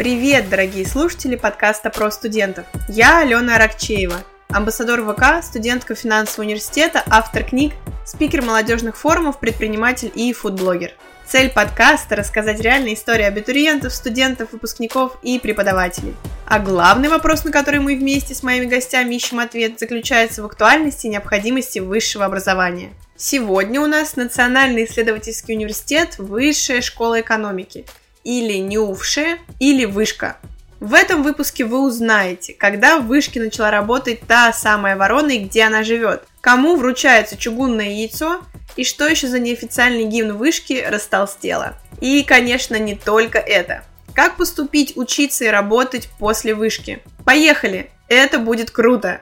Привет, дорогие слушатели подкаста про студентов. Я Алена Аракчеева, амбассадор ВК, студентка финансового университета, автор книг, спикер молодежных форумов, предприниматель и фудблогер. Цель подкаста – рассказать реальные истории абитуриентов, студентов, выпускников и преподавателей. А главный вопрос, на который мы вместе с моими гостями ищем ответ, заключается в актуальности и необходимости высшего образования. Сегодня у нас Национальный исследовательский университет Высшая школа экономики – или НИУФШЕ, или Вышка. В этом выпуске вы узнаете, когда в Вышке начала работать та самая ворона и где она живет, кому вручается чугунное яйцо и что еще за неофициальный гимн Вышки растолстело. И, конечно, не только это. Как поступить, учиться и работать после Вышки? Поехали! Это будет круто!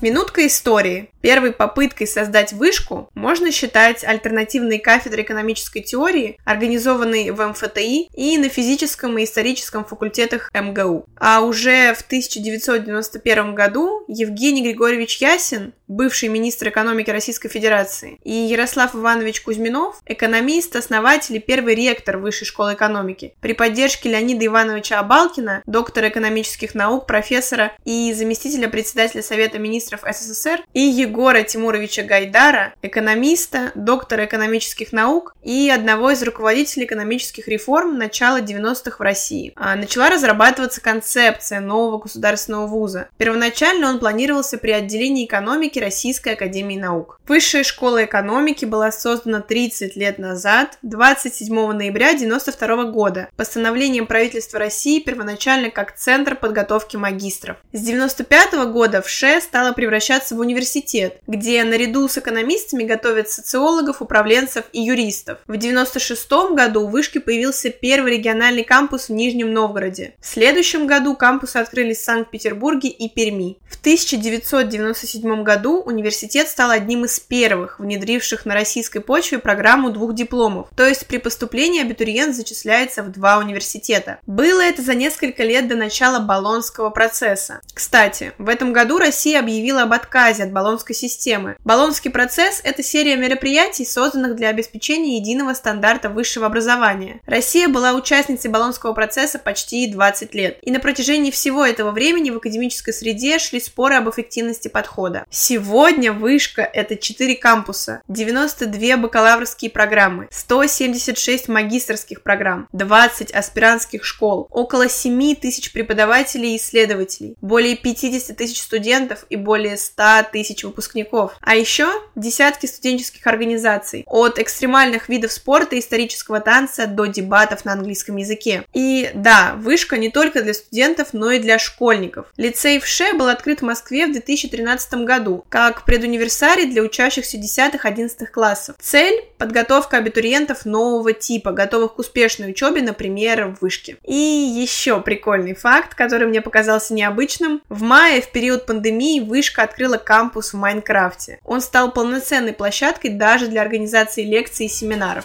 Минутка истории. Первой попыткой создать вышку можно считать альтернативные кафедры экономической теории, организованные в МФТИ и на физическом и историческом факультетах МГУ. А уже в 1991 году Евгений Григорьевич Ясин, бывший министр экономики Российской Федерации, и Ярослав Иванович Кузьминов, экономист, основатель и первый ректор Высшей школы экономики, при поддержке Леонида Ивановича Абалкина, доктора экономических наук, профессора и заместителя председателя Совета министров СССР, и Егора Тимуровича Гайдара, экономиста, доктора экономических наук и одного из руководителей экономических реформ начала 90-х в России. А, начала разрабатываться концепция нового государственного вуза. Первоначально он планировался при отделении экономики Российской Академии Наук. Высшая школа экономики была создана 30 лет назад, 27 ноября 1992 года, постановлением правительства России первоначально как Центр подготовки магистров. С 1995 года в ШЭ стала превращаться в университет, университет, где наряду с экономистами готовят социологов, управленцев и юристов. В 1996 году у Вышки появился первый региональный кампус в Нижнем Новгороде. В следующем году кампусы открылись в Санкт-Петербурге и Перми. В 1997 году университет стал одним из первых, внедривших на российской почве программу двух дипломов, то есть при поступлении абитуриент зачисляется в два университета. Было это за несколько лет до начала Болонского процесса. Кстати, в этом году Россия объявила об отказе от Болонской Болонской системы. Болонский процесс – это серия мероприятий, созданных для обеспечения единого стандарта высшего образования. Россия была участницей Болонского процесса почти 20 лет. И на протяжении всего этого времени в академической среде шли споры об эффективности подхода. Сегодня вышка – это 4 кампуса, 92 бакалаврские программы, 176 магистрских программ, 20 аспирантских школ, около 7 тысяч преподавателей и исследователей, более 50 тысяч студентов и более 100 тысяч выпускников выпускников. А еще десятки студенческих организаций, от экстремальных видов спорта и исторического танца до дебатов на английском языке. И да, вышка не только для студентов, но и для школьников. Лицей в ШЕ был открыт в Москве в 2013 году, как предуниверсарий для учащихся 10-11 классов. Цель – подготовка абитуриентов нового типа, готовых к успешной учебе, например, в вышке. И еще прикольный факт, который мне показался необычным. В мае, в период пандемии, вышка открыла кампус в Майнкрафте. Он стал полноценной площадкой даже для организации лекций и семинаров.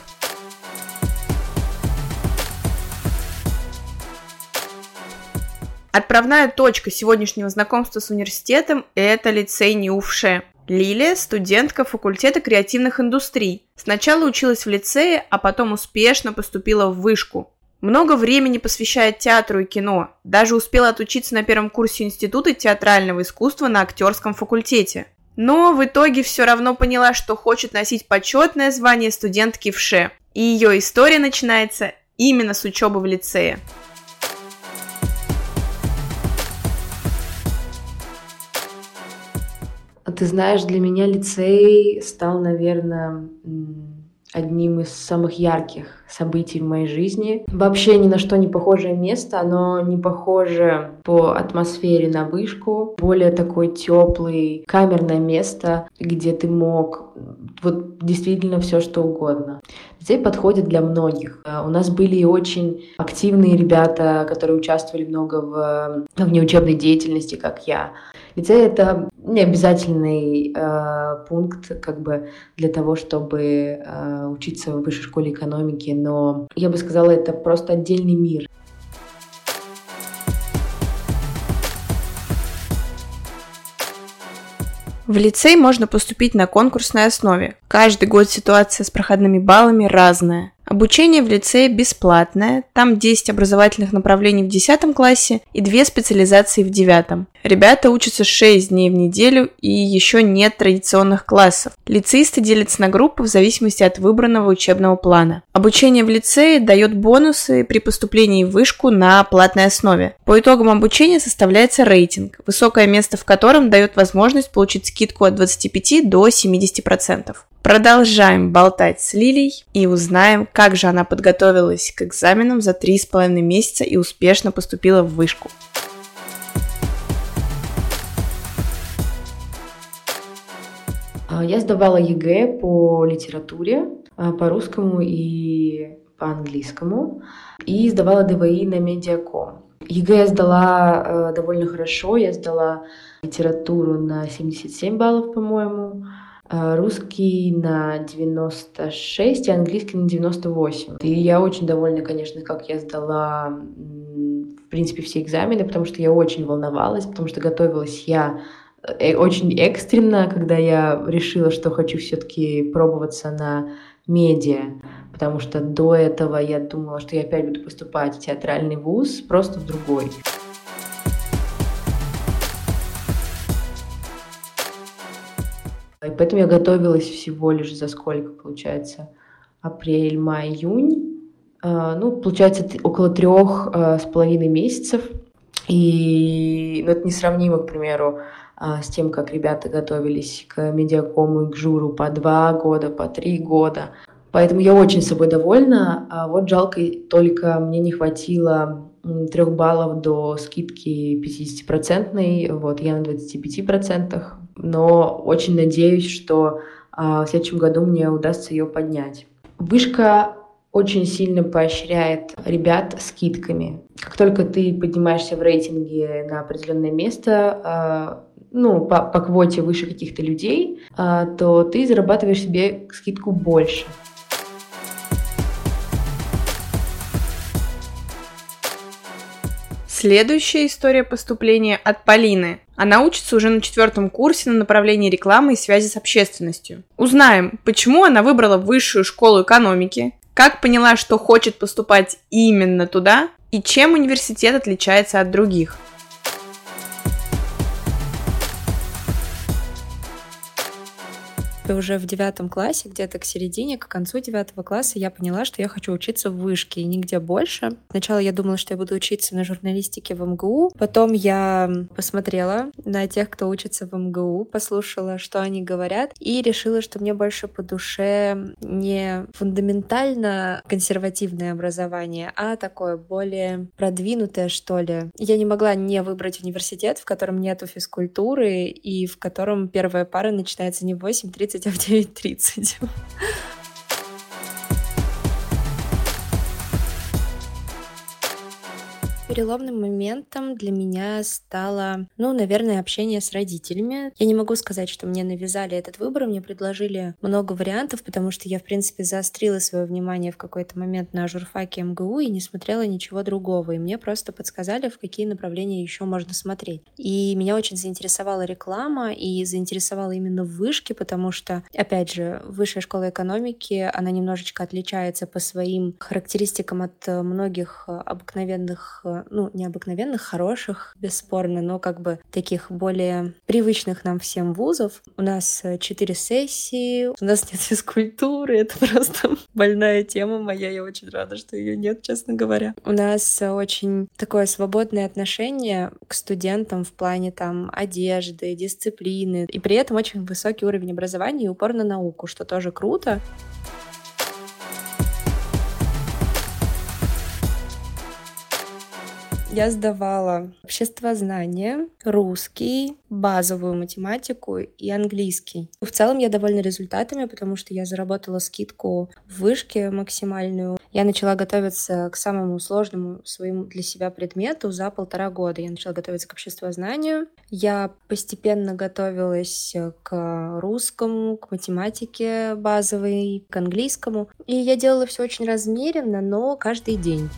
Отправная точка сегодняшнего знакомства с университетом – это лицей НИУФШЕ. Лилия – студентка факультета креативных индустрий. Сначала училась в лицее, а потом успешно поступила в вышку. Много времени посвящает театру и кино. Даже успела отучиться на первом курсе Института театрального искусства на актерском факультете но в итоге все равно поняла, что хочет носить почетное звание студентки в ШЕ. И ее история начинается именно с учебы в лицее. А ты знаешь, для меня лицей стал, наверное, одним из самых ярких событий в моей жизни. Вообще ни на что не похожее место, оно не похоже по атмосфере на вышку. Более такой теплый, камерное место, где ты мог вот действительно все что угодно. Здесь подходит для многих. Э, у нас были очень активные ребята, которые участвовали много в, в внеучебной деятельности, как я. Лицей — это не обязательный э, пункт как бы для того, чтобы э, учиться в высшей школе экономики, но я бы сказала, это просто отдельный мир. В лицей можно поступить на конкурсной основе. Каждый год ситуация с проходными баллами разная. Обучение в лицее бесплатное, там 10 образовательных направлений в 10 классе и 2 специализации в 9. Ребята учатся 6 дней в неделю и еще нет традиционных классов. Лицеисты делятся на группы в зависимости от выбранного учебного плана. Обучение в лицее дает бонусы при поступлении в вышку на платной основе. По итогам обучения составляется рейтинг, высокое место в котором дает возможность получить скидку от 25 до 70%. Продолжаем болтать с Лилей и узнаем, как же она подготовилась к экзаменам за три с половиной месяца и успешно поступила в вышку. А, я сдавала ЕГЭ по литературе, а, по русскому и по английскому, и сдавала ДВИ на медиаком. ЕГЭ я сдала э, довольно хорошо, я сдала литературу на 77 баллов, по-моему, русский на 96 и английский на 98. И я очень довольна, конечно, как я сдала, в принципе, все экзамены, потому что я очень волновалась, потому что готовилась я э, очень экстремно, когда я решила, что хочу все-таки пробоваться на медиа, потому что до этого я думала, что я опять буду поступать в театральный вуз, просто в другой. И поэтому я готовилась всего лишь за сколько, получается, апрель, май, июнь. А, ну, получается, около трех а, с половиной месяцев. И ну, это несравнимо, к примеру, а, с тем, как ребята готовились к медиакому и к журу по два года, по три года. Поэтому я очень собой довольна. А вот жалко только мне не хватило трех баллов до скидки 50-процентной. Вот я на 25% но очень надеюсь, что а, в следующем году мне удастся ее поднять. Вышка очень сильно поощряет ребят скидками. Как только ты поднимаешься в рейтинге на определенное место, а, ну, по, по квоте выше каких-то людей, а, то ты зарабатываешь себе скидку больше. Следующая история поступления от Полины. Она учится уже на четвертом курсе на направлении рекламы и связи с общественностью. Узнаем, почему она выбрала высшую школу экономики, как поняла, что хочет поступать именно туда, и чем университет отличается от других. Принципе, уже в девятом классе, где-то к середине, к концу девятого класса, я поняла, что я хочу учиться в вышке и нигде больше. Сначала я думала, что я буду учиться на журналистике в МГУ. Потом я посмотрела на тех, кто учится в МГУ, послушала, что они говорят, и решила, что мне больше по душе не фундаментально консервативное образование, а такое более продвинутое, что ли. Я не могла не выбрать университет, в котором нету физкультуры и в котором первая пара начинается не в 8.30, 9.30, а в 9.30. Переломным моментом для меня стало, ну, наверное, общение с родителями. Я не могу сказать, что мне навязали этот выбор, мне предложили много вариантов, потому что я, в принципе, заострила свое внимание в какой-то момент на журфаке МГУ и не смотрела ничего другого. И мне просто подсказали, в какие направления еще можно смотреть. И меня очень заинтересовала реклама и заинтересовала именно вышки, потому что, опять же, высшая школа экономики, она немножечко отличается по своим характеристикам от многих обыкновенных ну, необыкновенных, хороших, бесспорно, но как бы таких более привычных нам всем вузов. У нас э, четыре сессии, у нас нет физкультуры, это просто больная тема моя, я очень рада, что ее нет, честно говоря. У нас э, очень такое свободное отношение к студентам в плане там одежды, дисциплины, и при этом очень высокий уровень образования и упор на науку, что тоже круто. Я сдавала обществознание, русский, базовую математику и английский. В целом я довольна результатами, потому что я заработала скидку в вышке максимальную. Я начала готовиться к самому сложному своему для себя предмету за полтора года. Я начала готовиться к обществознанию. Я постепенно готовилась к русскому, к математике базовой, к английскому. И я делала все очень размеренно, но каждый день.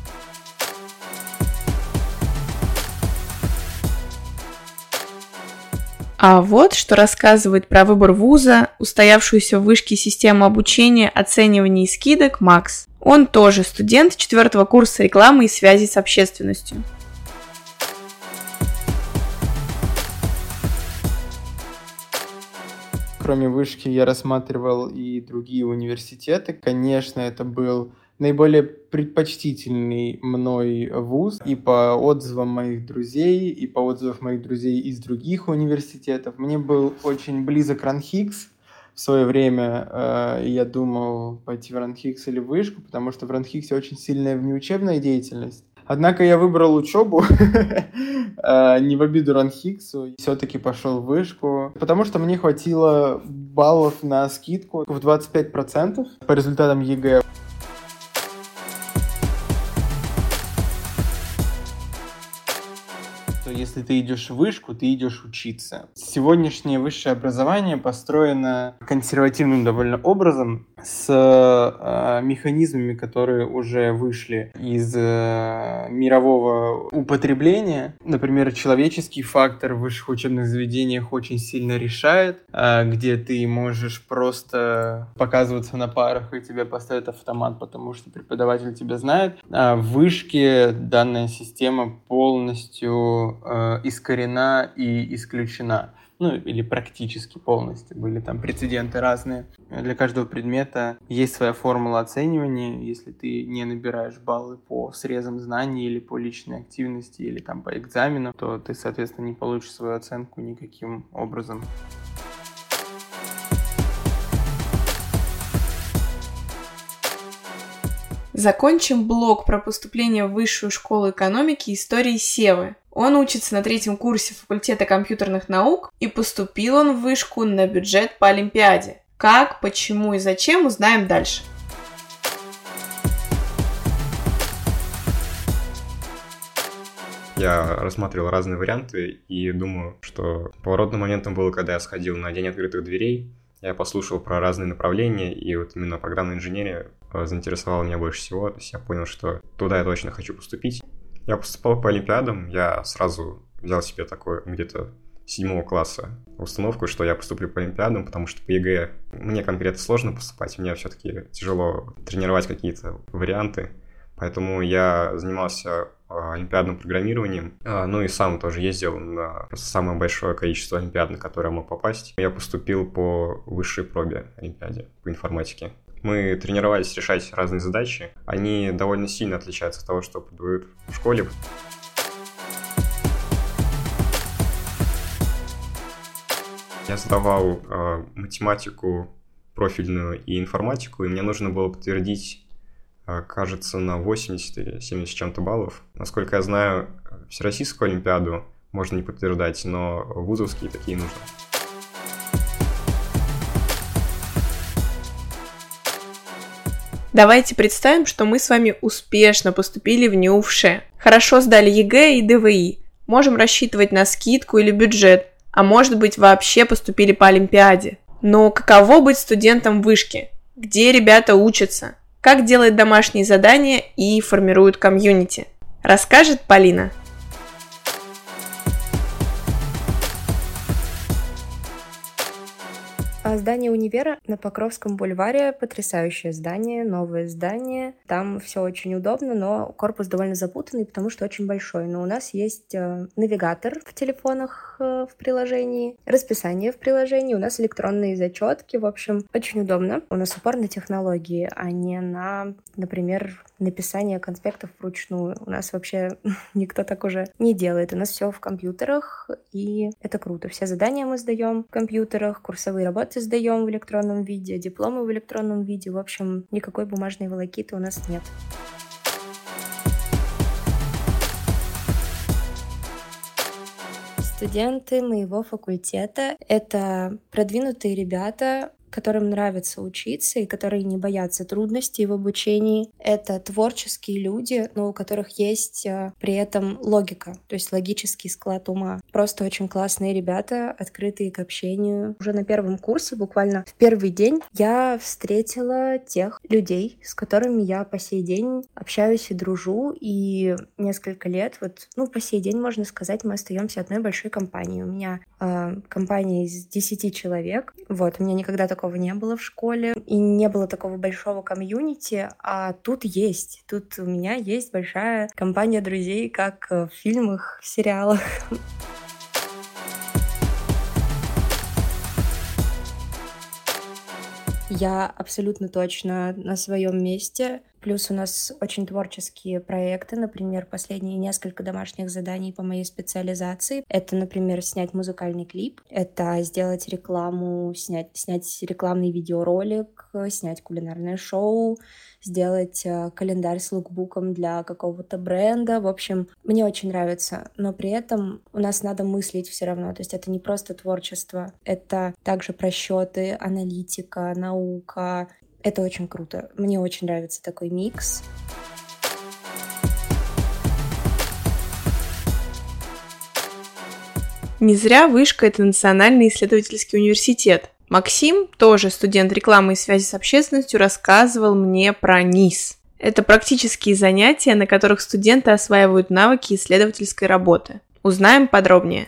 А вот что рассказывает про выбор вуза, устоявшуюся в вышке систему обучения, оценивания и скидок Макс. Он тоже студент четвертого курса рекламы и связи с общественностью. Кроме вышки я рассматривал и другие университеты. Конечно, это был наиболее предпочтительный мной вуз и по отзывам моих друзей, и по отзывам моих друзей из других университетов. Мне был очень близок Ранхикс, в свое время э, я думал пойти в РАНХиГС или в вышку, потому что в РАНХиГСе очень сильная внеучебная деятельность. Однако я выбрал учебу, э, не в обиду РАНХиГСу, все-таки пошел в вышку, потому что мне хватило баллов на скидку в 25% по результатам ЕГЭ. Если ты идешь в вышку, ты идешь учиться. Сегодняшнее высшее образование построено консервативным довольно образом с э, механизмами, которые уже вышли из э, мирового употребления. Например, человеческий фактор в высших учебных заведениях очень сильно решает, э, где ты можешь просто показываться на парах и тебе поставят автомат, потому что преподаватель тебя знает. А в вышке данная система полностью э, искорена и исключена. Ну, или практически полностью. Были там прецеденты разные. Для каждого предмета есть своя формула оценивания. Если ты не набираешь баллы по срезам знаний или по личной активности, или там по экзамену, то ты, соответственно, не получишь свою оценку никаким образом. Закончим блок про поступление в Высшую школу экономики истории Севы. Он учится на третьем курсе факультета компьютерных наук и поступил он в вышку на бюджет по Олимпиаде. Как, почему и зачем узнаем дальше. Я рассматривал разные варианты и думаю, что поворотным моментом было, когда я сходил на День открытых дверей. Я послушал про разные направления, и вот именно программная инженерия э, заинтересовала меня больше всего. То есть я понял, что туда я точно хочу поступить. Я поступал по Олимпиадам, я сразу взял себе такой где-то седьмого класса установку, что я поступлю по Олимпиадам, потому что по ЕГЭ мне конкретно сложно поступать, мне все-таки тяжело тренировать какие-то варианты, поэтому я занимался а, олимпиадным программированием, а, ну и сам тоже ездил на самое большое количество олимпиад, на которые мог попасть. Я поступил по высшей пробе олимпиаде по информатике. Мы тренировались решать разные задачи. Они довольно сильно отличаются от того, что подают в школе. Я сдавал э, математику профильную и информатику, и мне нужно было подтвердить, э, кажется, на 80 или 70 чем-то баллов. Насколько я знаю, Всероссийскую Олимпиаду можно не подтверждать, но вузовские такие нужны. Давайте представим, что мы с вами успешно поступили в НИУ ВШЭ. Хорошо сдали ЕГЭ и ДВИ. Можем рассчитывать на скидку или бюджет, а может быть вообще поступили по Олимпиаде. Но каково быть студентом вышки? Где ребята учатся? Как делают домашние задания и формируют комьюнити? Расскажет Полина. А здание универа на Покровском бульваре потрясающее здание, новое здание. Там все очень удобно, но корпус довольно запутанный, потому что очень большой. Но у нас есть э, навигатор в телефонах в приложении, расписание в приложении, у нас электронные зачетки. В общем, очень удобно. У нас упор на технологии, а не на, например, написание конспектов вручную. У нас вообще никто так уже не делает. У нас все в компьютерах, и это круто. Все задания мы сдаем в компьютерах, курсовые работы сдаем в электронном виде, дипломы в электронном виде. В общем, никакой бумажной волокиты у нас нет. Студенты моего факультета — это продвинутые ребята, которым нравится учиться и которые не боятся трудностей в обучении. Это творческие люди, но у которых есть э, при этом логика, то есть логический склад ума. Просто очень классные ребята, открытые к общению. Уже на первом курсе, буквально в первый день, я встретила тех людей, с которыми я по сей день общаюсь и дружу, и несколько лет, вот, ну, по сей день, можно сказать, мы остаемся одной большой компанией. У меня э, компания из 10 человек. Вот, у меня никогда такого не было в школе, и не было такого большого комьюнити, а тут есть. Тут у меня есть большая компания друзей, как в фильмах, сериалах. Я абсолютно точно на своем месте. Плюс у нас очень творческие проекты, например, последние несколько домашних заданий по моей специализации. Это, например, снять музыкальный клип, это сделать рекламу, снять, снять рекламный видеоролик, снять кулинарное шоу, сделать э, календарь с лукбуком для какого-то бренда. В общем, мне очень нравится, но при этом у нас надо мыслить все равно. То есть это не просто творчество, это также просчеты, аналитика, наука, это очень круто. Мне очень нравится такой микс. Не зря Вышка – это Национальный исследовательский университет. Максим, тоже студент рекламы и связи с общественностью, рассказывал мне про НИС. Это практические занятия, на которых студенты осваивают навыки исследовательской работы. Узнаем подробнее.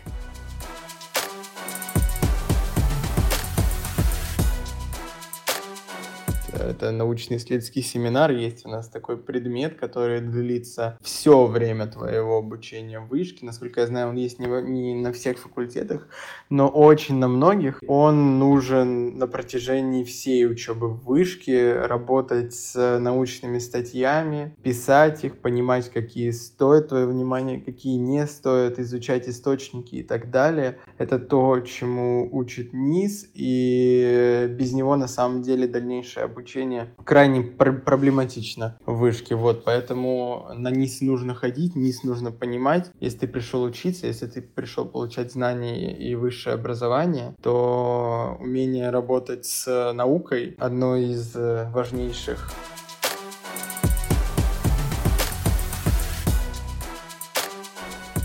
Это научно-исследовательский семинар, есть у нас такой предмет, который длится все время твоего обучения в вышке. Насколько я знаю, он есть не, не на всех факультетах, но очень на многих. Он нужен на протяжении всей учебы в вышке, работать с научными статьями, писать их, понимать, какие стоят твое внимание, какие не стоят, изучать источники и так далее. Это то, чему учит НИС, и без него на самом деле дальнейшее обучение обучение крайне пр проблематично в вышке, вот, поэтому на низ нужно ходить, низ нужно понимать. Если ты пришел учиться, если ты пришел получать знания и высшее образование, то умение работать с наукой одно из э, важнейших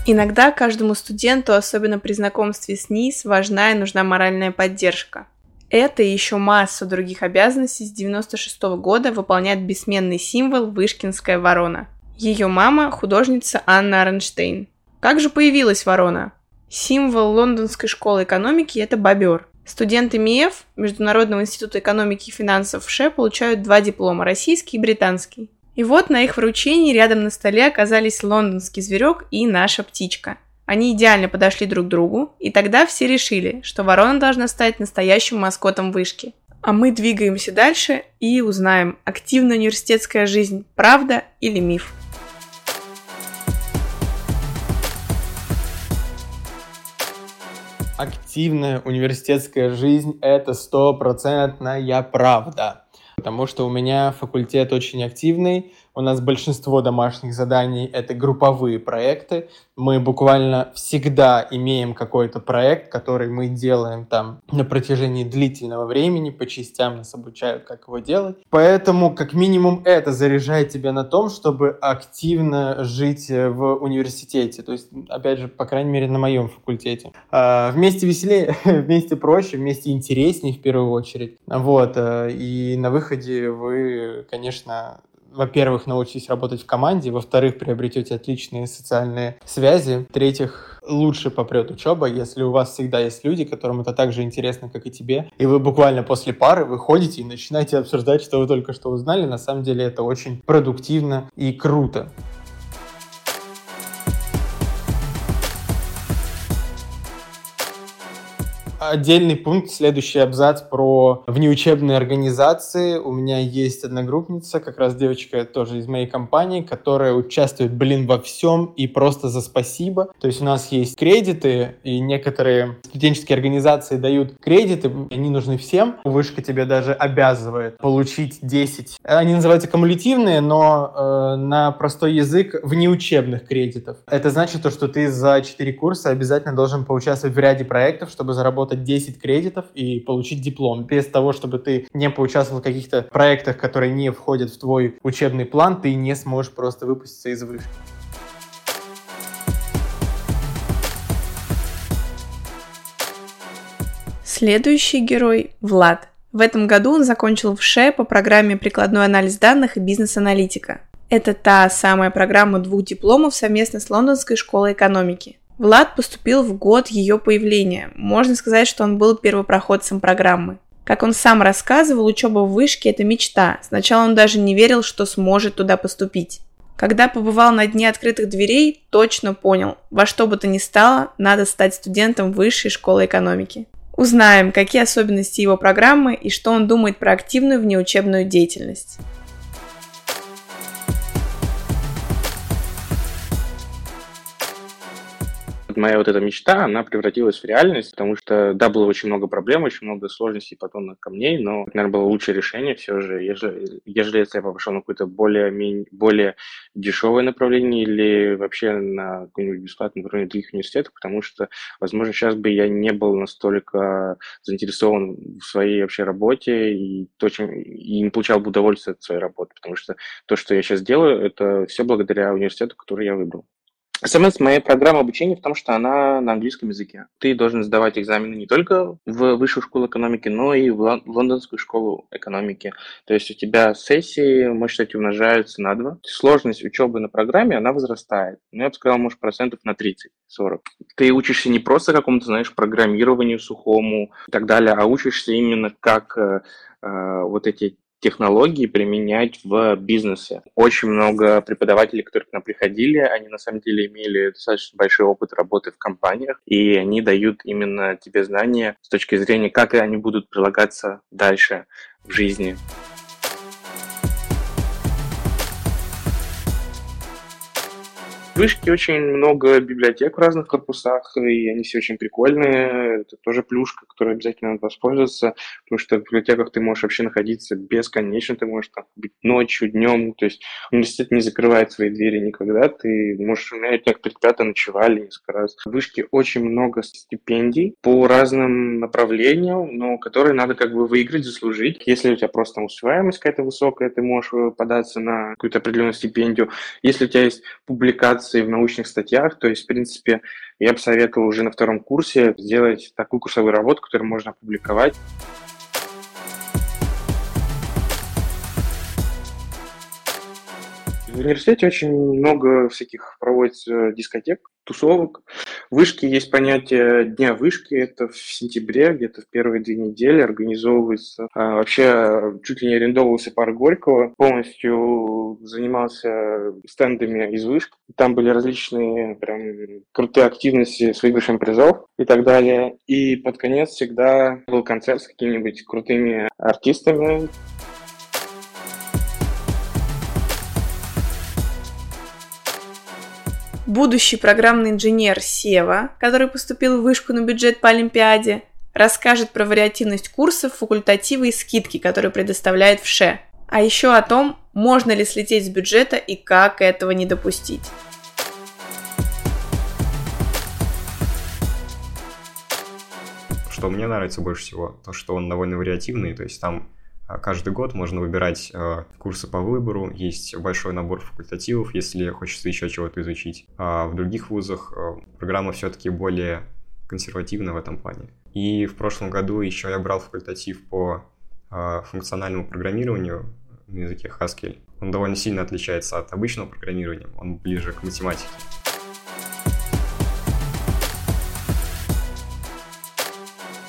Иногда каждому студенту, особенно при знакомстве с НИС, важна и нужна моральная поддержка. Это и еще массу других обязанностей с 96 -го года выполняет бессменный символ Вышкинская ворона. Ее мама – художница Анна Арнштейн. Как же появилась ворона? Символ Лондонской школы экономики – это бобер. Студенты МИЭФ, Международного института экономики и финансов в ШЕ, получают два диплома – российский и британский. И вот на их вручении рядом на столе оказались лондонский зверек и наша птичка – они идеально подошли друг к другу, и тогда все решили, что ворона должна стать настоящим маскотом вышки. А мы двигаемся дальше и узнаем, активная университетская жизнь – правда или миф. Активная университетская жизнь – это стопроцентная правда. Потому что у меня факультет очень активный, у нас большинство домашних заданий — это групповые проекты. Мы буквально всегда имеем какой-то проект, который мы делаем там на протяжении длительного времени, по частям нас обучают, как его делать. Поэтому, как минимум, это заряжает тебя на том, чтобы активно жить в университете. То есть, опять же, по крайней мере, на моем факультете. А, вместе веселее, вместе проще, вместе интереснее в первую очередь. Вот. Э, и на выходе вы, конечно, во-первых, научитесь работать в команде, во-вторых, приобретете отличные социальные связи, в-третьих, лучше попрет учеба, если у вас всегда есть люди, которым это так же интересно, как и тебе, и вы буквально после пары выходите и начинаете обсуждать, что вы только что узнали. На самом деле это очень продуктивно и круто. Отдельный пункт, следующий абзац про внеучебные организации. У меня есть одногруппница, как раз девочка тоже из моей компании, которая участвует, блин, во всем и просто за спасибо. То есть у нас есть кредиты, и некоторые студенческие организации дают кредиты, они нужны всем. Вышка тебя даже обязывает получить 10. Они называются кумулятивные, но э, на простой язык внеучебных кредитов. Это значит то, что ты за 4 курса обязательно должен поучаствовать в ряде проектов, чтобы заработать заработать 10 кредитов и получить диплом, без того, чтобы ты не поучаствовал в каких-то проектах, которые не входят в твой учебный план, ты не сможешь просто выпуститься из вышки. Следующий герой – Влад. В этом году он закончил в ШЕ по программе «Прикладной анализ данных и бизнес-аналитика». Это та самая программа двух дипломов совместно с Лондонской школой экономики. Влад поступил в год ее появления. Можно сказать, что он был первопроходцем программы. Как он сам рассказывал, учеба в вышке – это мечта. Сначала он даже не верил, что сможет туда поступить. Когда побывал на дне открытых дверей, точно понял, во что бы то ни стало, надо стать студентом высшей школы экономики. Узнаем, какие особенности его программы и что он думает про активную внеучебную деятельность. Моя вот эта мечта, она превратилась в реальность, потому что, да, было очень много проблем, очень много сложностей, подобных камней, но, наверное, было лучшее решение все же, ежели, ежели если я пошел на какое-то более, более дешевое направление или вообще на какое-нибудь бесплатное направление других университетов, потому что, возможно, сейчас бы я не был настолько заинтересован в своей вообще работе и, то, чем, и не получал бы удовольствие от своей работы, потому что то, что я сейчас делаю, это все благодаря университету, который я выбрал. Особенность моей программы обучения в том, что она на английском языке. Ты должен сдавать экзамены не только в высшую школу экономики, но и в лондонскую школу экономики. То есть у тебя сессии, может, кстати, умножаются на два. Сложность учебы на программе, она возрастает. Ну, я бы сказал, может, процентов на 30-40. Ты учишься не просто какому-то, знаешь, программированию сухому и так далее, а учишься именно как э, э вот эти технологии применять в бизнесе. Очень много преподавателей, которые к нам приходили, они на самом деле имели достаточно большой опыт работы в компаниях, и они дают именно тебе знания с точки зрения, как они будут прилагаться дальше в жизни. Вышке очень много библиотек в разных корпусах, и они все очень прикольные. Это тоже плюшка, которой обязательно надо воспользоваться, потому что в библиотеках ты можешь вообще находиться бесконечно, ты можешь там быть ночью, днем, то есть университет не закрывает свои двери никогда, ты можешь, у меня некоторые ребята ночевали несколько раз. В вышке очень много стипендий по разным направлениям, но которые надо как бы выиграть, заслужить. Если у тебя просто успеваемость какая-то высокая, ты можешь податься на какую-то определенную стипендию. Если у тебя есть публикация публикации в научных статьях. То есть, в принципе, я бы советовал уже на втором курсе сделать такую курсовую работу, которую можно опубликовать. В университете очень много всяких проводится дискотек, тусовок. Вышки есть понятие дня вышки, это в сентябре, где-то в первые две недели организовывается. А, вообще чуть ли не арендовывался парк Горького, полностью занимался стендами из вышки. Там были различные прям крутые активности с выигрышем призов и так далее. И под конец всегда был концерт с какими-нибудь крутыми артистами. Будущий программный инженер Сева, который поступил в вышку на бюджет по Олимпиаде, расскажет про вариативность курсов, факультативы и скидки, которые предоставляет ВШЭ. А еще о том, можно ли слететь с бюджета и как этого не допустить. Что мне нравится больше всего, то что он довольно вариативный, то есть там каждый год можно выбирать э, курсы по выбору, есть большой набор факультативов, если хочется еще чего-то изучить. А в других вузах э, программа все-таки более консервативна в этом плане. И в прошлом году еще я брал факультатив по э, функциональному программированию на языке Haskell. Он довольно сильно отличается от обычного программирования, он ближе к математике.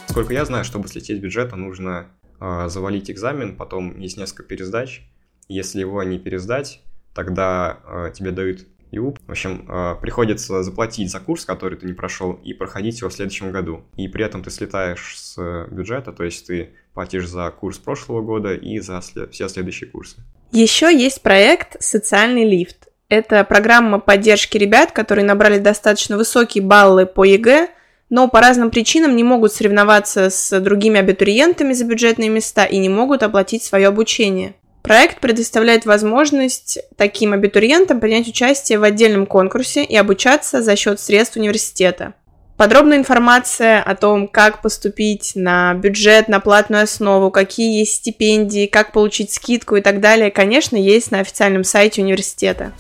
Сколько я знаю, чтобы слететь бюджета, нужно а, завалить экзамен, потом есть несколько пересдач. Если его не пересдать, тогда э, тебе дают ИУП. В общем, э, приходится заплатить за курс, который ты не прошел, и проходить его в следующем году. И при этом ты слетаешь с бюджета, то есть ты платишь за курс прошлого года и за все следующие курсы. Еще есть проект «Социальный лифт». Это программа поддержки ребят, которые набрали достаточно высокие баллы по ЕГЭ, но по разным причинам не могут соревноваться с другими абитуриентами за бюджетные места и не могут оплатить свое обучение. Проект предоставляет возможность таким абитуриентам принять участие в отдельном конкурсе и обучаться за счет средств университета. Подробная информация о том, как поступить на бюджет, на платную основу, какие есть стипендии, как получить скидку и так далее, конечно, есть на официальном сайте университета.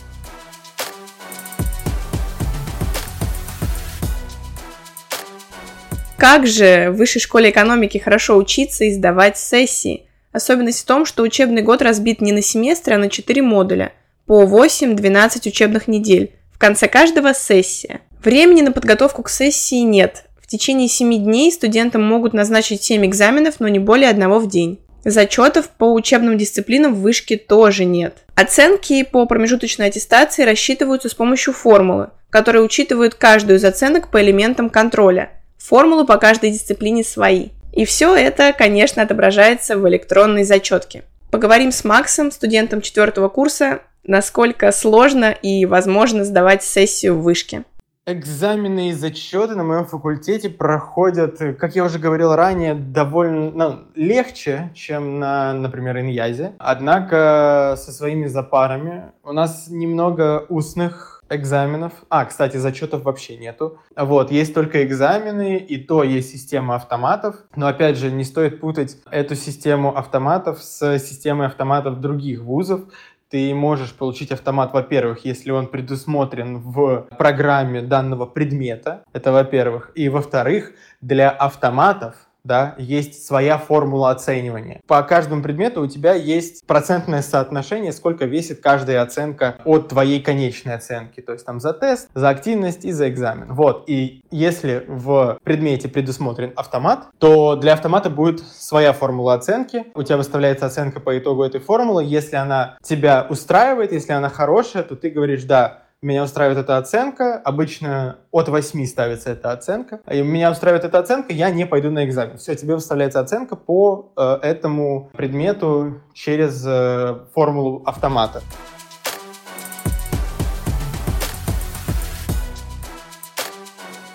Как же в высшей школе экономики хорошо учиться и сдавать сессии? Особенность в том, что учебный год разбит не на семестры, а на 4 модуля, по 8-12 учебных недель. В конце каждого сессия. Времени на подготовку к сессии нет. В течение 7 дней студентам могут назначить 7 экзаменов, но не более одного в день. Зачетов по учебным дисциплинам в вышке тоже нет. Оценки по промежуточной аттестации рассчитываются с помощью формулы, которая учитывает каждую из оценок по элементам контроля. Формулы по каждой дисциплине свои. И все это, конечно, отображается в электронной зачетке. Поговорим с Максом, студентом четвертого курса, насколько сложно и возможно сдавать сессию в вышке. Экзамены и зачеты на моем факультете проходят, как я уже говорил ранее, довольно ну, легче, чем на, например, Иньязе. Однако со своими запарами у нас немного устных экзаменов. А, кстати, зачетов вообще нету. Вот, есть только экзамены, и то есть система автоматов. Но, опять же, не стоит путать эту систему автоматов с системой автоматов других вузов. Ты можешь получить автомат, во-первых, если он предусмотрен в программе данного предмета. Это во-первых. И во-вторых, для автоматов да, есть своя формула оценивания. По каждому предмету у тебя есть процентное соотношение, сколько весит каждая оценка от твоей конечной оценки. То есть там за тест, за активность и за экзамен. Вот. И если в предмете предусмотрен автомат, то для автомата будет своя формула оценки. У тебя выставляется оценка по итогу этой формулы. Если она тебя устраивает, если она хорошая, то ты говоришь, да, меня устраивает эта оценка, обычно от 8 ставится эта оценка, и меня устраивает эта оценка, я не пойду на экзамен. Все, тебе выставляется оценка по э, этому предмету через э, формулу автомата.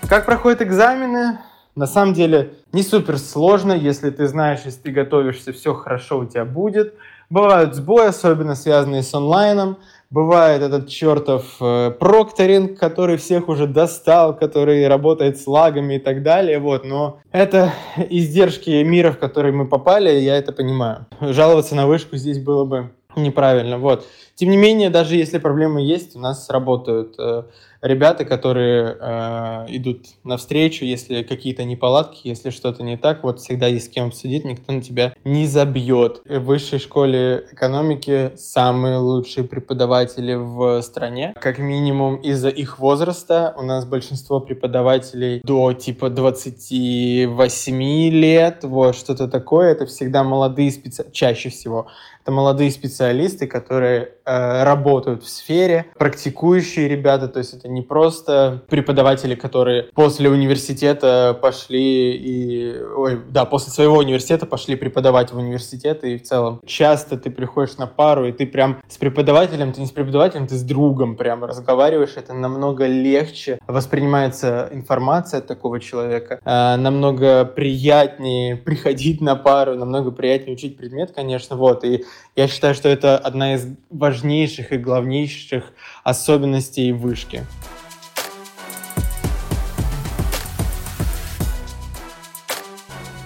Как проходят экзамены? На самом деле не супер сложно, если ты знаешь, если ты готовишься, все хорошо у тебя будет. Бывают сбои, особенно связанные с онлайном. Бывает этот чертов э, прокторинг, который всех уже достал, который работает с лагами и так далее. Вот. Но это издержки мира, в который мы попали, я это понимаю. Жаловаться на вышку здесь было бы неправильно. Вот. Тем не менее, даже если проблемы есть, у нас работают э, ребята, которые э, идут навстречу, если какие-то неполадки, если что-то не так, вот всегда есть с кем обсудить, никто на тебя не забьет. В высшей школе экономики самые лучшие преподаватели в стране, как минимум из-за их возраста. У нас большинство преподавателей до типа 28 лет, вот что-то такое. Это всегда молодые специалисты, чаще всего. Это молодые специалисты, которые э, работают в сфере, практикующие ребята, то есть это не просто преподаватели, которые после университета пошли и... Ой, да, после своего университета пошли преподавать в университет, и в целом часто ты приходишь на пару, и ты прям с преподавателем, ты не с преподавателем, ты с другом прям разговариваешь, это намного легче воспринимается информация от такого человека, э, намного приятнее приходить на пару, намного приятнее учить предмет, конечно, вот, и я считаю, что это одна из важнейших и главнейших особенностей вышки.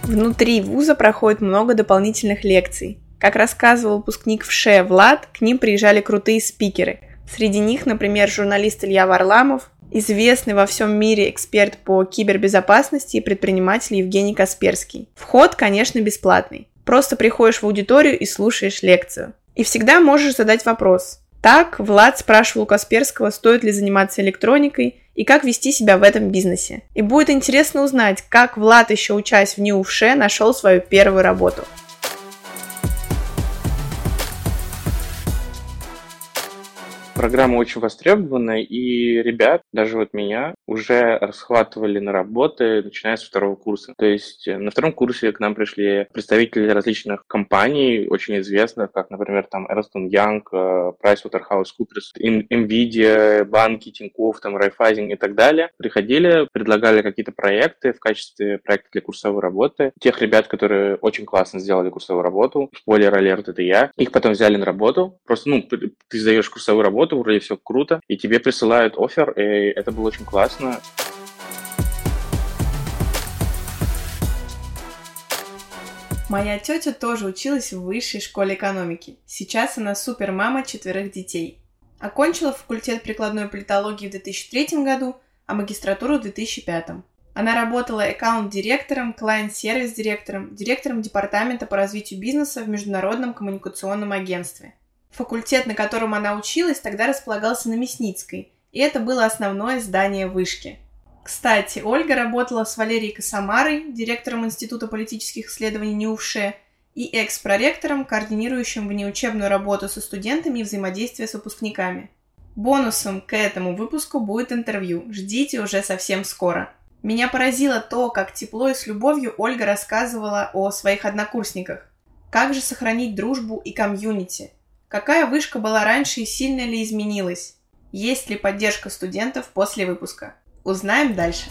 Внутри вуза проходит много дополнительных лекций. Как рассказывал выпускник ВШЭ Влад, к ним приезжали крутые спикеры. Среди них, например, журналист Илья Варламов, известный во всем мире эксперт по кибербезопасности и предприниматель Евгений Касперский. Вход, конечно, бесплатный. Просто приходишь в аудиторию и слушаешь лекцию. И всегда можешь задать вопрос. Так, Влад спрашивал у Касперского, стоит ли заниматься электроникой и как вести себя в этом бизнесе. И будет интересно узнать, как Влад, еще учась в НИУФШЕ, нашел свою первую работу. Программа очень востребована, и ребят, даже вот меня, уже расхватывали на работы, начиная с второго курса. То есть э, на втором курсе к нам пришли представители различных компаний, очень известных, как, например, там Ernst Young, э, PricewaterhouseCoopers, NVIDIA, банки, Тинькофф, там, Raiffeisen и так далее. Приходили, предлагали какие-то проекты в качестве проекта для курсовой работы. Тех ребят, которые очень классно сделали курсовую работу, спойлер алерт, это я, их потом взяли на работу. Просто, ну, ты сдаешь курсовую работу, работу, вроде все круто, и тебе присылают офер, и это было очень классно. Моя тетя тоже училась в высшей школе экономики. Сейчас она супермама четверых детей. Окончила факультет прикладной политологии в 2003 году, а магистратуру в 2005. Она работала аккаунт-директором, клиент-сервис-директором, директором департамента по развитию бизнеса в международном коммуникационном агентстве – Факультет, на котором она училась, тогда располагался на Мясницкой, и это было основное здание вышки – кстати, Ольга работала с Валерией Косомарой, директором Института политических исследований НИУФШЕ, и экс-проректором, координирующим внеучебную работу со студентами и взаимодействие с выпускниками. Бонусом к этому выпуску будет интервью. Ждите уже совсем скоро. Меня поразило то, как тепло и с любовью Ольга рассказывала о своих однокурсниках. Как же сохранить дружбу и комьюнити? Какая вышка была раньше и сильно ли изменилась? Есть ли поддержка студентов после выпуска? Узнаем дальше.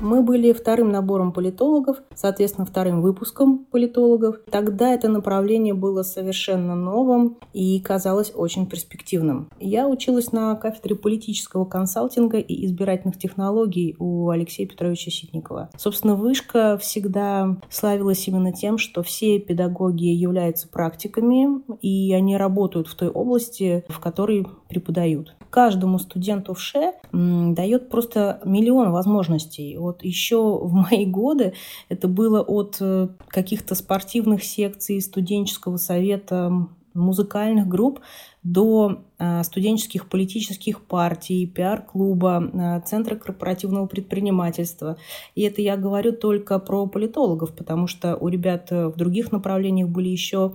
Мы были вторым набором политологов, соответственно, вторым выпуском политологов. Тогда это направление было совершенно новым и казалось очень перспективным. Я училась на кафедре политического консалтинга и избирательных технологий у Алексея Петровича Ситникова. Собственно, вышка всегда славилась именно тем, что все педагоги являются практиками, и они работают в той области, в которой преподают каждому студенту в ШЕ дает просто миллион возможностей. Вот еще в мои годы это было от э, каких-то спортивных секций, студенческого совета, музыкальных групп до э, студенческих политических партий, пиар-клуба, э, Центра корпоративного предпринимательства. И это я говорю только про политологов, потому что у ребят в других направлениях были еще а,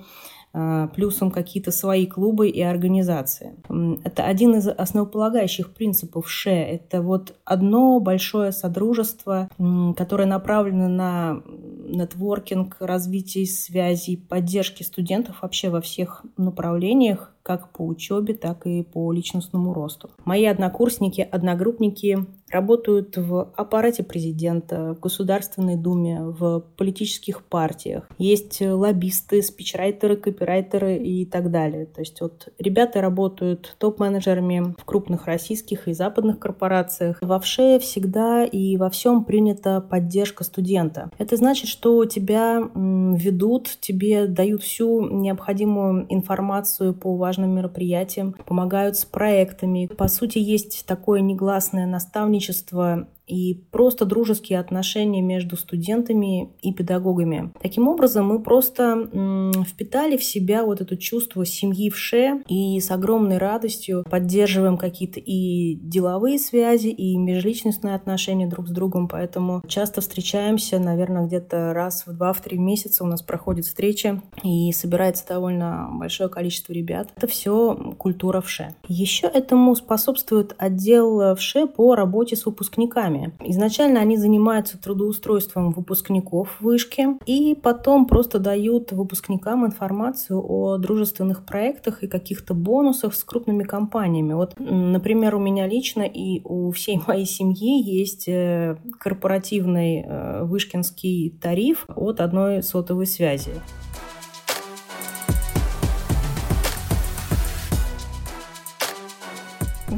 плюсом какие-то свои клубы и организации. Это один из основополагающих принципов ШЕ. Это вот одно большое содружество, которое направлено на нетворкинг, развитие связей, поддержки студентов вообще во всех направлениях, как по учебе, так и по личностному росту. Мои однокурсники, одногруппники работают в аппарате президента, в Государственной Думе, в политических партиях. Есть лоббисты, спичрайтеры, копирайтеры и так далее. То есть вот ребята работают топ-менеджерами в крупных российских и западных корпорациях. В ВШЕ всегда и во всем принята поддержка студента. Это значит, что тебя ведут, тебе дают всю необходимую информацию по важным мероприятиям, помогают с проектами. По сути, есть такое негласное наставничество и просто дружеские отношения между студентами и педагогами. Таким образом, мы просто впитали в себя вот это чувство семьи в ше и с огромной радостью поддерживаем какие-то и деловые связи, и межличностные отношения друг с другом, поэтому часто встречаемся, наверное, где-то раз в два-три месяца у нас проходит встреча, и собирается довольно большое количество ребят. Это все культура в ше. Еще этому способствует отдел в ше по работе с выпускниками программе. Изначально они занимаются трудоустройством выпускников вышки и потом просто дают выпускникам информацию о дружественных проектах и каких-то бонусах с крупными компаниями. Вот, например, у меня лично и у всей моей семьи есть э, корпоративный э, вышкинский тариф от одной сотовой связи.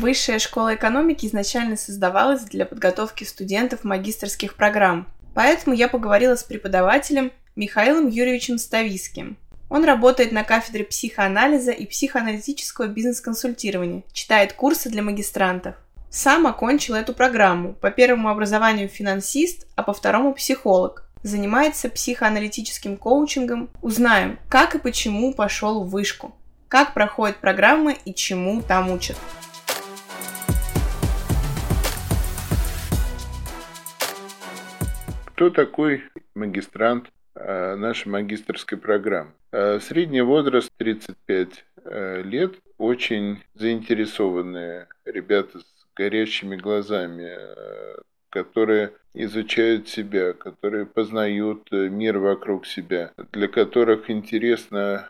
Высшая школа экономики изначально создавалась для подготовки студентов магистрских программ, поэтому я поговорила с преподавателем Михаилом Юрьевичем Стависким. Он работает на кафедре психоанализа и психоаналитического бизнес-консультирования, читает курсы для магистрантов. Сам окончил эту программу, по первому образованию финансист, а по второму психолог. Занимается психоаналитическим коучингом. Узнаем, как и почему пошел в вышку, как проходят программы и чему там учат. Кто такой магистрант э, нашей магистрской программы? Э, средний возраст 35 э, лет, очень заинтересованные ребята с горящими глазами, которые изучают себя, которые познают мир вокруг себя, для которых интересно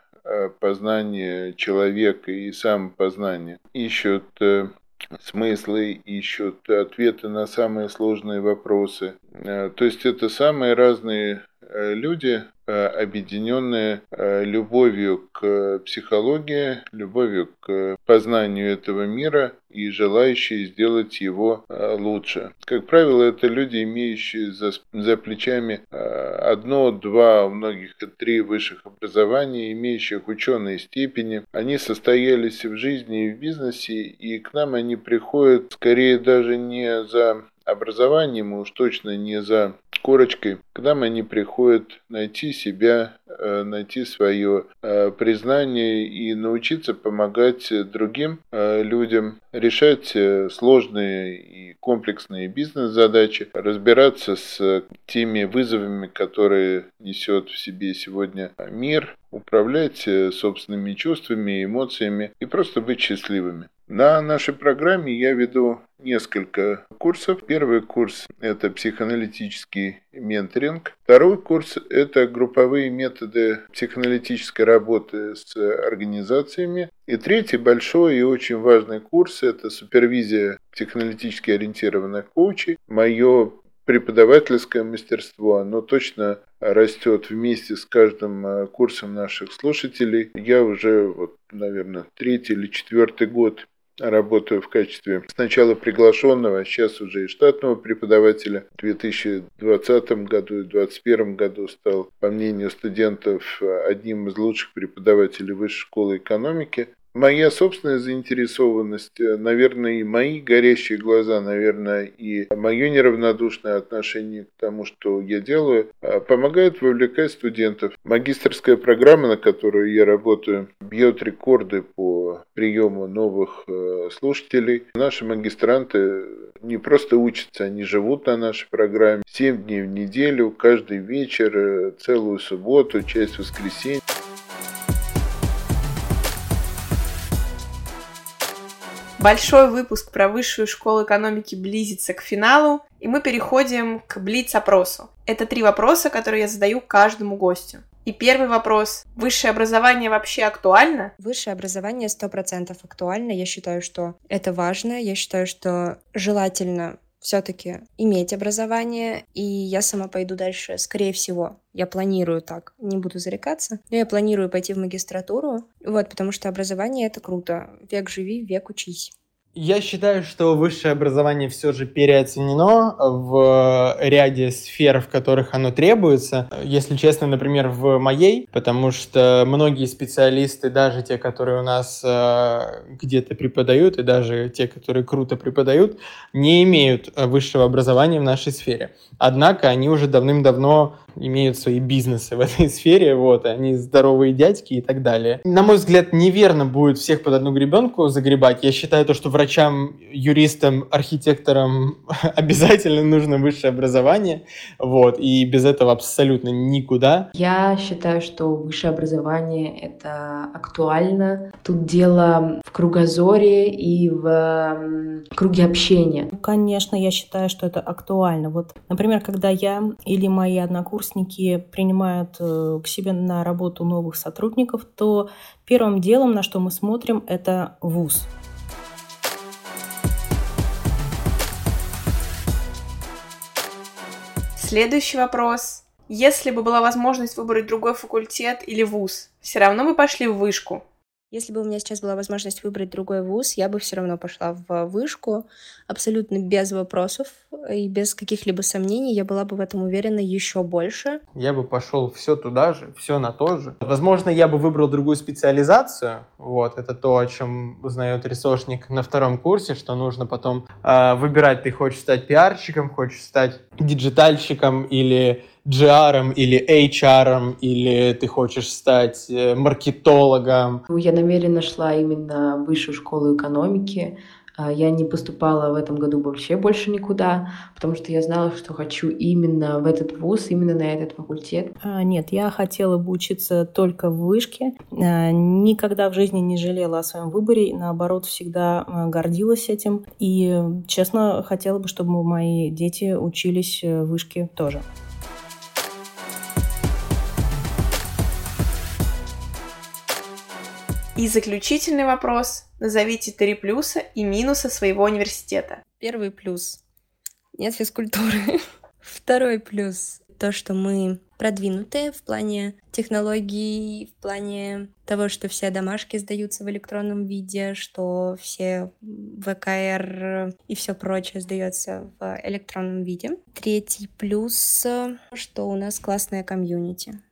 познание человека и самопознание, ищут смыслы, ищут ответы на самые сложные вопросы. Э, то есть это самые разные люди, э, объединенные любовью к психологии, любовью к познанию этого мира и желающие сделать его э, лучше. Как правило, это люди, имеющие за, за плечами э, одно, два, у многих три высших образования, имеющих ученые степени. Они состоялись в жизни и в бизнесе, и к нам они приходят скорее даже не за образованием, уж точно не за корочкой, к они приходят найти себя, э, найти свое э, признание и научиться помогать другим э, людям решать сложные и комплексные бизнес-задачи, разбираться с теми вызовами, которые несет в себе сегодня мир, управлять собственными чувствами, эмоциями и просто быть счастливыми. На нашей программе я веду несколько курсов. Первый курс – это психоаналитический менторинг. Второй курс – это групповые методы психоаналитической работы с организациями. И третий большой и очень важный курс – это супервизия психоаналитически ориентированных коучей. Мое преподавательское мастерство, оно точно растет вместе с каждым э, курсом наших слушателей. Я уже, вот, наверное, третий или четвертый год работаю в качестве сначала приглашенного, сейчас уже и штатного преподавателя. В 2020 году и 2021 году стал, по мнению студентов, одним из лучших преподавателей Высшей школы экономики. Моя собственная заинтересованность, э, наверное, и мои горящие глаза, наверное, и мое неравнодушное отношение к тому, что я делаю, э, помогает вовлекать студентов. Магистрская программа, на которую я работаю, бьет рекорды по приему новых э, слушателей. Наши магистранты не просто учатся, они живут на нашей программе 7 дней в неделю, каждый вечер, целую субботу, часть воскресенья. Большой выпуск про высшую школу экономики близится к финалу, и мы переходим к блиц-опросу. Это три вопроса, которые я задаю каждому гостю. И первый вопрос. Высшее образование вообще актуально? Высшее образование сто процентов актуально. Я считаю, что это важно. Я считаю, что желательно все-таки иметь образование, и я сама пойду дальше, скорее всего. Я планирую так, не буду зарекаться, но я планирую пойти в магистратуру, вот, потому что образование — это круто. Век живи, век учись. Я считаю, что высшее образование все же переоценено в ряде сфер, в которых оно требуется. Если честно, например, в моей, потому что многие специалисты, даже те, которые у нас э, где-то преподают, и даже те, которые круто преподают, не имеют высшего образования в нашей сфере. Однако они уже давным-давно имеют свои бизнесы в этой сфере, вот, они здоровые дядьки и так далее. На мой взгляд, неверно будет всех под одну гребенку загребать. Я считаю то, что врач врачам, юристам, архитекторам обязательно нужно высшее образование, вот, и без этого абсолютно никуда. Я считаю, что высшее образование — это актуально. Тут дело в кругозоре и в круге общения. Конечно, я считаю, что это актуально. Вот, например, когда я или мои однокурсники принимают э, к себе на работу новых сотрудников, то первым делом, на что мы смотрим, это вуз. Следующий вопрос. Если бы была возможность выбрать другой факультет или вуз, все равно бы пошли в вышку? Если бы у меня сейчас была возможность выбрать другой вуз, я бы все равно пошла в вышку, абсолютно без вопросов и без каких-либо сомнений. Я была бы в этом уверена еще больше. Я бы пошел все туда же, все на то же. Возможно, я бы выбрал другую специализацию. Вот, это то, о чем узнает ресурсник на втором курсе, что нужно потом э, выбирать, ты хочешь стать пиарщиком, хочешь стать диджитальщиком или GR или HR, или ты хочешь стать э, маркетологом? Я намеренно шла именно в высшую школу экономики. А, я не поступала в этом году вообще больше никуда, потому что я знала, что хочу именно в этот вуз, именно на этот факультет. А, нет, я хотела бы учиться только в вышке. А, никогда в жизни не жалела о своем выборе, наоборот, всегда гордилась этим. И, честно, хотела бы, чтобы мои дети учились в вышке тоже. И заключительный вопрос. Назовите три плюса и минуса своего университета. Первый плюс. Нет физкультуры. Второй плюс. то, что мы продвинутые в плане технологий, в плане того, что все домашки сдаются в электронном виде, что все ВКР и все прочее сдается в электронном виде. Третий плюс, что у нас классная комьюнити.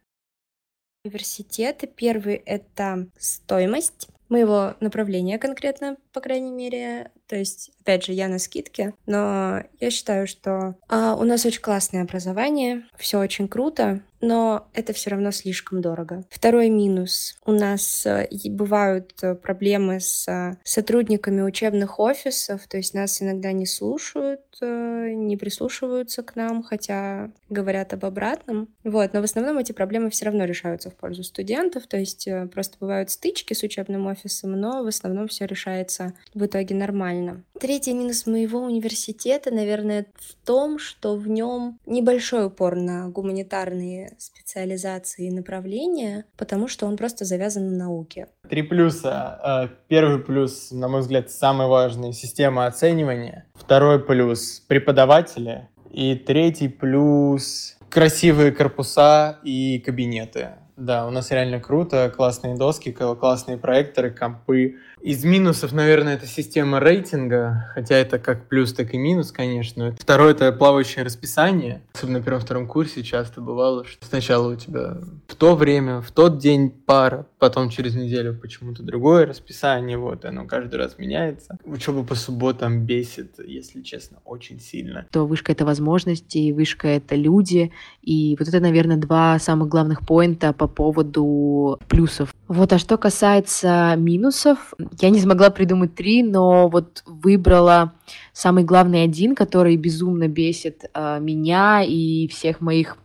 Университеты. Первый — это стоимость моего направления конкретно, по крайней мере. То есть, опять же, я на скидке, но я считаю, что а, у нас очень классное образование, все очень круто, но это все равно слишком дорого. Второй минус. У нас э, бывают э, проблемы с э, сотрудниками учебных офисов, то есть нас иногда не слушают, не прислушиваются к нам, хотя говорят об обратном. Вот, но в основном эти проблемы все равно решаются в пользу студентов, то есть просто бывают стычки с учебным офисом, но в основном все решается в итоге нормально. Третий минус моего университета, наверное, в том, что в нем небольшой упор на гуманитарные специализации и направления, потому что он просто завязан на науке. Три плюса. Э, первый плюс, на мой взгляд, самый важный — система оценивания. Второй плюс — преподаватели. И третий плюс — красивые корпуса и кабинеты. Да, у нас реально круто, классные доски, классные проекторы, компы. Из минусов, наверное, это система рейтинга, хотя это как плюс, так и минус, конечно. Второе — это плавающее расписание. Особенно на первом-втором курсе часто бывало, что сначала у тебя в то время, в тот день пара, потом через неделю почему-то другое расписание, вот, оно каждый раз меняется. Учеба по субботам бесит, если честно, очень сильно. То вышка — это возможности, вышка — это люди, и вот это, наверное, два самых главных поинта по поводу плюсов. Вот, а что касается минусов, я не смогла придумать три, но вот выбрала самый главный один, который безумно бесит э, меня и всех моих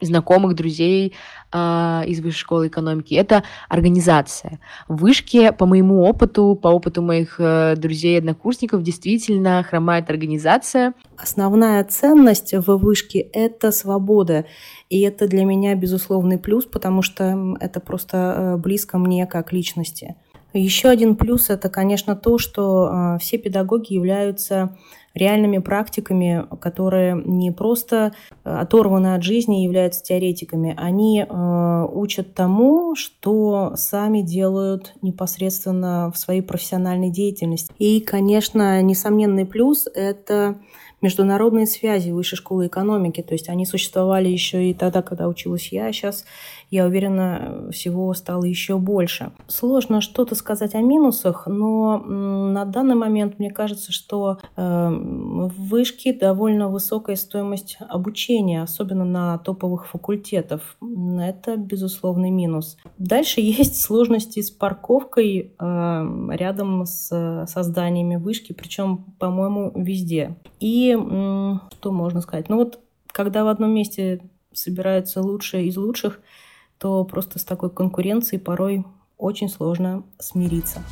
знакомых, друзей э, из высшей школы экономики. Это организация. В вышке, по моему опыту, по опыту моих э, друзей однокурсников, действительно хромает организация. Основная ценность в вышке – это свобода. И это для меня безусловный плюс, потому что это просто э, близко мне как личности. Еще один плюс – это, конечно, то, что а, все педагоги являются реальными практиками, которые не просто оторваны от жизни и являются теоретиками. Они э, учат тому, что сами делают непосредственно в своей профессиональной деятельности. И, конечно, несомненный плюс – это международные связи высшей школы экономики. То есть они существовали еще и тогда, когда училась я. Сейчас, я уверена, всего стало еще больше. Сложно что-то сказать о минусах, но на данный момент мне кажется, что в вышке довольно высокая стоимость обучения, особенно на топовых факультетов. Это безусловный минус. Дальше есть сложности с парковкой э, рядом с созданиями вышки, причем, по-моему, везде. И что можно сказать? Ну вот, когда в одном месте собираются лучшие из лучших, то просто с такой конкуренцией порой очень сложно смириться.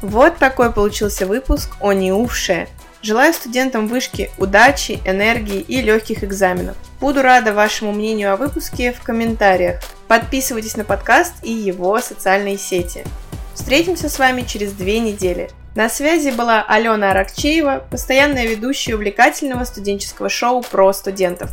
Вот такой получился выпуск о неувше. Желаю студентам вышки удачи, энергии и легких экзаменов. Буду рада вашему мнению о выпуске в комментариях. Подписывайтесь на подкаст и его социальные сети. Встретимся с вами через две недели. На связи была Алена Аракчеева, постоянная ведущая увлекательного студенческого шоу про студентов.